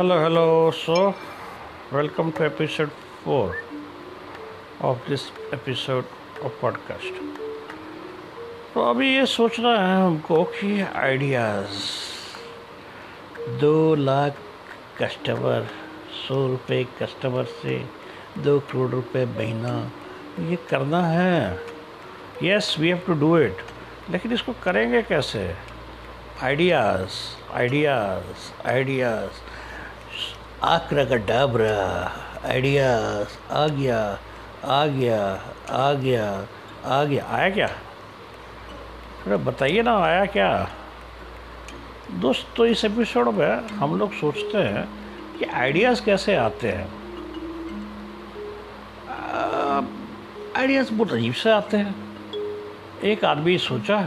Hello, hello. So, welcome to episode 4 of this episode of podcast. तो अभी ये सोचना है हमको कि आइडियाज़ दो लाख कस्टमर सौ रुपये कस्टमर से दो करोड़ रुपए महीना ये करना है yes we have to do it लेकिन इसको करेंगे कैसे आइडियाज़ आइडियाज़ आइडियाज़ आकरा का डाबरा आइडियाज़ आ गया आ गया आ गया आ गया। आया क्या? अरे बताइए ना, आया क्या? दोस्तों इस एपिसोड में हम लोग सोचते हैं कि आइडियाज़ कैसे आते हैं। आइडियाज़ बहुत अजीब से आते हैं। एक आदमी सोचा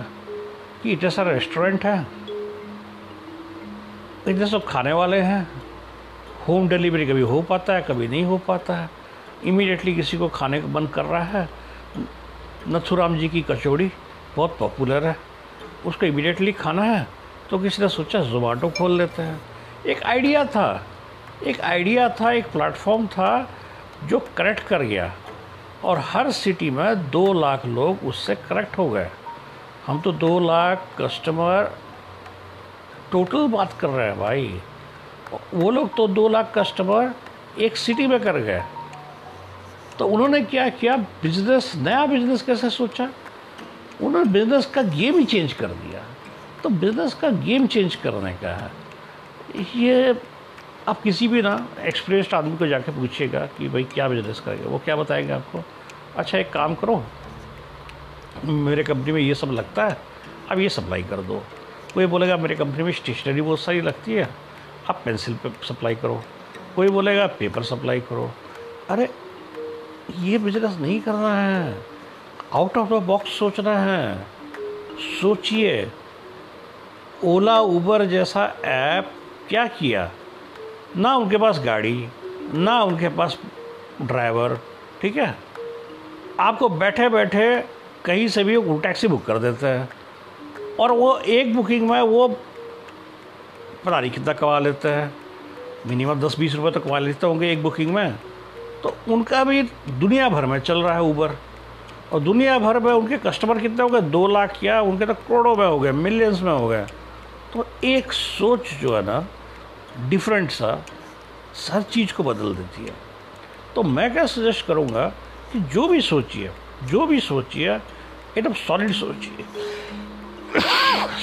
कि इतने सारे रेस्टोरेंट हैं, इतने सब खाने वाले हैं होम डिलीवरी कभी हो पाता है, कभी नहीं हो पाता है। इमीडिएटली किसी को खाने का मन कर रहा है नथुराम जी की कचौड़ी बहुत पॉपुलर है। उसको इमीडिएटली खाना है तो किसी ने सोचा जोमेटो खोल लेते हैं। एक आइडिया था, एक आइडिया था, एक प्लेटफॉर्म था जो कनेक्ट कर गया। और हर सिटी में दो लाख लोग उससे कनेक्ट हो गए। हम तो दो लाख कस्टमर टोटल बात कर रहे हैं भाई। वो लोग तो दो लाख कस्टमर एक सिटी में कर गए। तो उन्होंने क्या किया? बिज़नेस, नया बिज़नेस कैसे सोचा? उन्होंने बिज़नेस का गेम ही चेंज कर दिया। तो बिज़नेस का गेम चेंज करने का है। ये आप किसी भी ना, एक्सपीरियंस्ड आदमी को जाके पूछिएगा कि भाई क्या बिज़नेस करेगा। वो क्या बताएगा आपको? अच्छा एक काम करो। मेरे कंपनी में ये सब लगता है अब ये सप्लाई कर दो। कोई बोलेगा, मेरे कंपनी में स्टेशनरी बहुत सारी लगती है। आप पेंसिल पे सप्लाई करो। कोई बोलेगा, पेपर सप्लाई करो। अरे, ये बिज़नेस नहीं करना है। आउट ऑफ़ द बॉक्स सोचना है। सोचिए, ओला उबर जैसा ऐप क्या किया? ना उनके पास गाड़ी, ना उनके पास ड्राइवर ठीक है? आपको बैठे बैठे कहीं से भी टैक्सी बुक कर देते हैं। और वो एक बुकिंग में वो पता नहीं कितना कमा लेते हैं? मिनिमम दस बीस रुपये तो कमा लेते होंगे एक बुकिंग में। तो उनका भी दुनिया भर में चल रहा है ऊबर और दुनिया भर में उनके कस्टमर कितने हो गए? दो लाख या उनके तो करोड़ों में हो गए मिलियंस में हो गए। तो एक सोच जो है ना डिफरेंट सा, हर चीज़ को बदल देती है। तो मैं क्या सजेस्ट करूँगा कि जो भी सोचिए, जो भी सोचिए, एकदम सॉलिड सोचिए।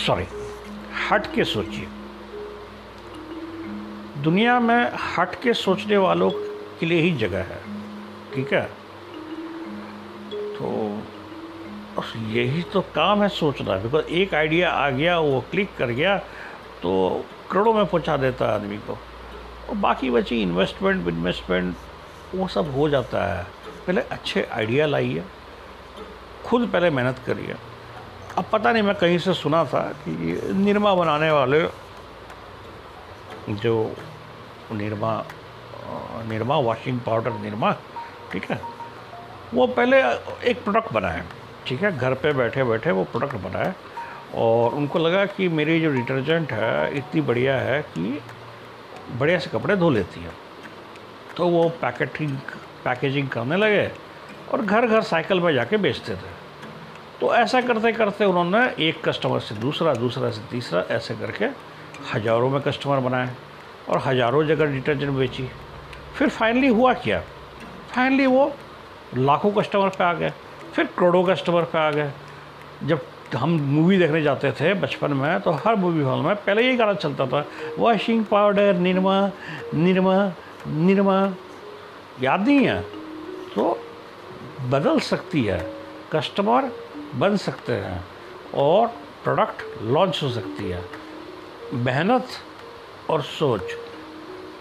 सॉरी हट के सोचिए। दुनिया में हट के सोचने वालों के लिए ही जगह है, ठीक है? तो बस यही तो काम है सोचना। बिकॉज़ एक आइडिया आ गया, वो क्लिक कर गया तो करोड़ों में पहुँचा देता है आदमी को। और बाकी बची इन्वेस्टमेंट इन्वेस्टमेंट वो सब हो जाता है। पहले अच्छे आइडिया लाइए, खुद पहले मेहनत करिए। अब पता नहीं, मैं कहीं से सुना था कि निरमा बनाने वाले जो निरमा निरमा वॉशिंग पाउडर निरमा, ठीक है? वो पहले एक प्रोडक्ट बनाए ठीक है? घर पे बैठे बैठे वो प्रोडक्ट बनाए और उनको लगा कि मेरी जो डिटर्जेंट है, इतनी बढ़िया है कि बढ़िया से कपड़े धो लेती है। तो वो पैकेटिंग पैकेजिंग करने लगे और घर घर साइकिल में जाके बेचते थे। तो ऐसा करते करते उन्होंने एक कस्टमर से दूसरा दूसरा से तीसरा, ऐसे करके हज़ारों में कस्टमर बनाए और हज़ारों जगह डिटर्जेंट बेची। फिर फाइनली हुआ क्या? फाइनली वो लाखों कस्टमर पे आ गए, फिर करोड़ों कस्टमर पे आ गए। जब हम मूवी देखने जाते थे बचपन में तो हर मूवी हॉल में पहले यही गाना चलता था वॉशिंग पाउडर निरमा निरमा निरमा याद नहीं है? तो बदल सकती है कस्टमर बन सकते हैं और प्रोडक्ट लॉन्च हो सकती है। मेहनत और सोच।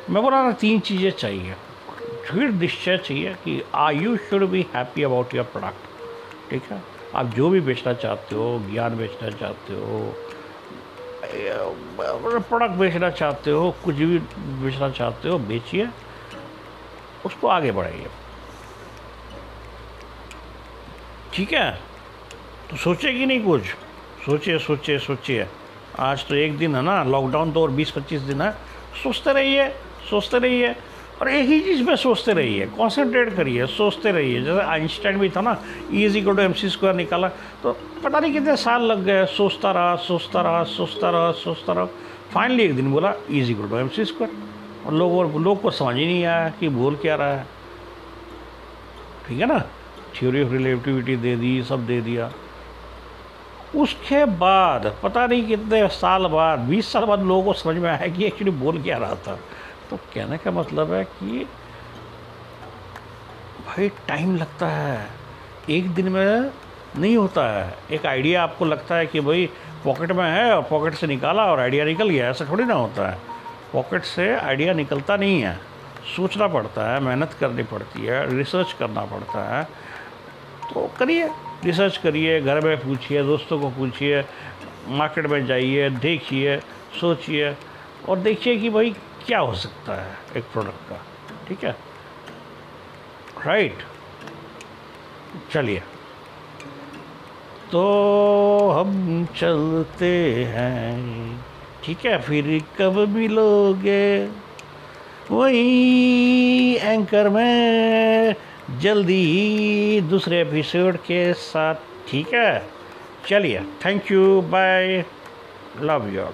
मैं बोला, ना, तीन चीज़ें चाहिए। दृढ़ निश्चय चाहिए कि आ you should be happy about your product ठीक है? आप जो भी बेचना चाहते हो, ज्ञान बेचना चाहते हो प्रोडक्ट बेचना चाहते हो, कुछ भी बेचना चाहते हो, बेचिए। उसको आगे बढ़ाइए। ठीक है? तो सोचे कि नहीं कुछ। सोचिए सोचिए सोचिए। आज तो एक दिन है ना लॉकडाउन तो और बीस पच्चीस दिन है। सोचते रहिए सोचते रहिए और एक ही चीज़ में सोचते रहिए कॉन्सेंट्रेट करिए, सोचते रहिए। जैसे आइंस्टाइन भी था ना E is equal to M C square निकाला तो पता नहीं कितने साल लग गए, सोचता रहा सोचता रहा सोचता रहा सोचता रहा। फाइनली एक दिन बोला E is equal to M C square और लोगों लोग को समझ ही नहीं आया कि बोल क्या रहा है। ठीक है ना? थ्योरी ऑफ़ रिलेटिविटी दे दी, सब दे दिया। उसके बाद, पता नहीं कितने साल बाद, बीस साल बाद लोगों को समझ में आया कि एक्चुअली बोल क्या रहा था। तो कहने का मतलब है कि भाई टाइम लगता है। एक दिन में नहीं होता है। एक आइडिया आपको लगता है कि भाई पॉकेट में है और पॉकेट से निकाला और आइडिया निकल गया, ऐसा थोड़ी ना होता है। पॉकेट से आइडिया निकलता नहीं है। सोचना पड़ता है, मेहनत करनी पड़ती है रिसर्च करना पड़ता है। तो करिए। रिसर्च करिए, घर में पूछिए, दोस्तों को पूछिए, मार्केट में जाइए, देखिए, सोचिए और देखिए कि भाई क्या हो सकता है एक प्रोडक्ट का। ठीक है? राइट चलिए। तो हम चलते हैं। ठीक है? फिर कब मिलोगे? वही एंकर में। जल्दी ही दूसरे एपिसोड के साथ, ठीक है? चलिए thank you bye love you all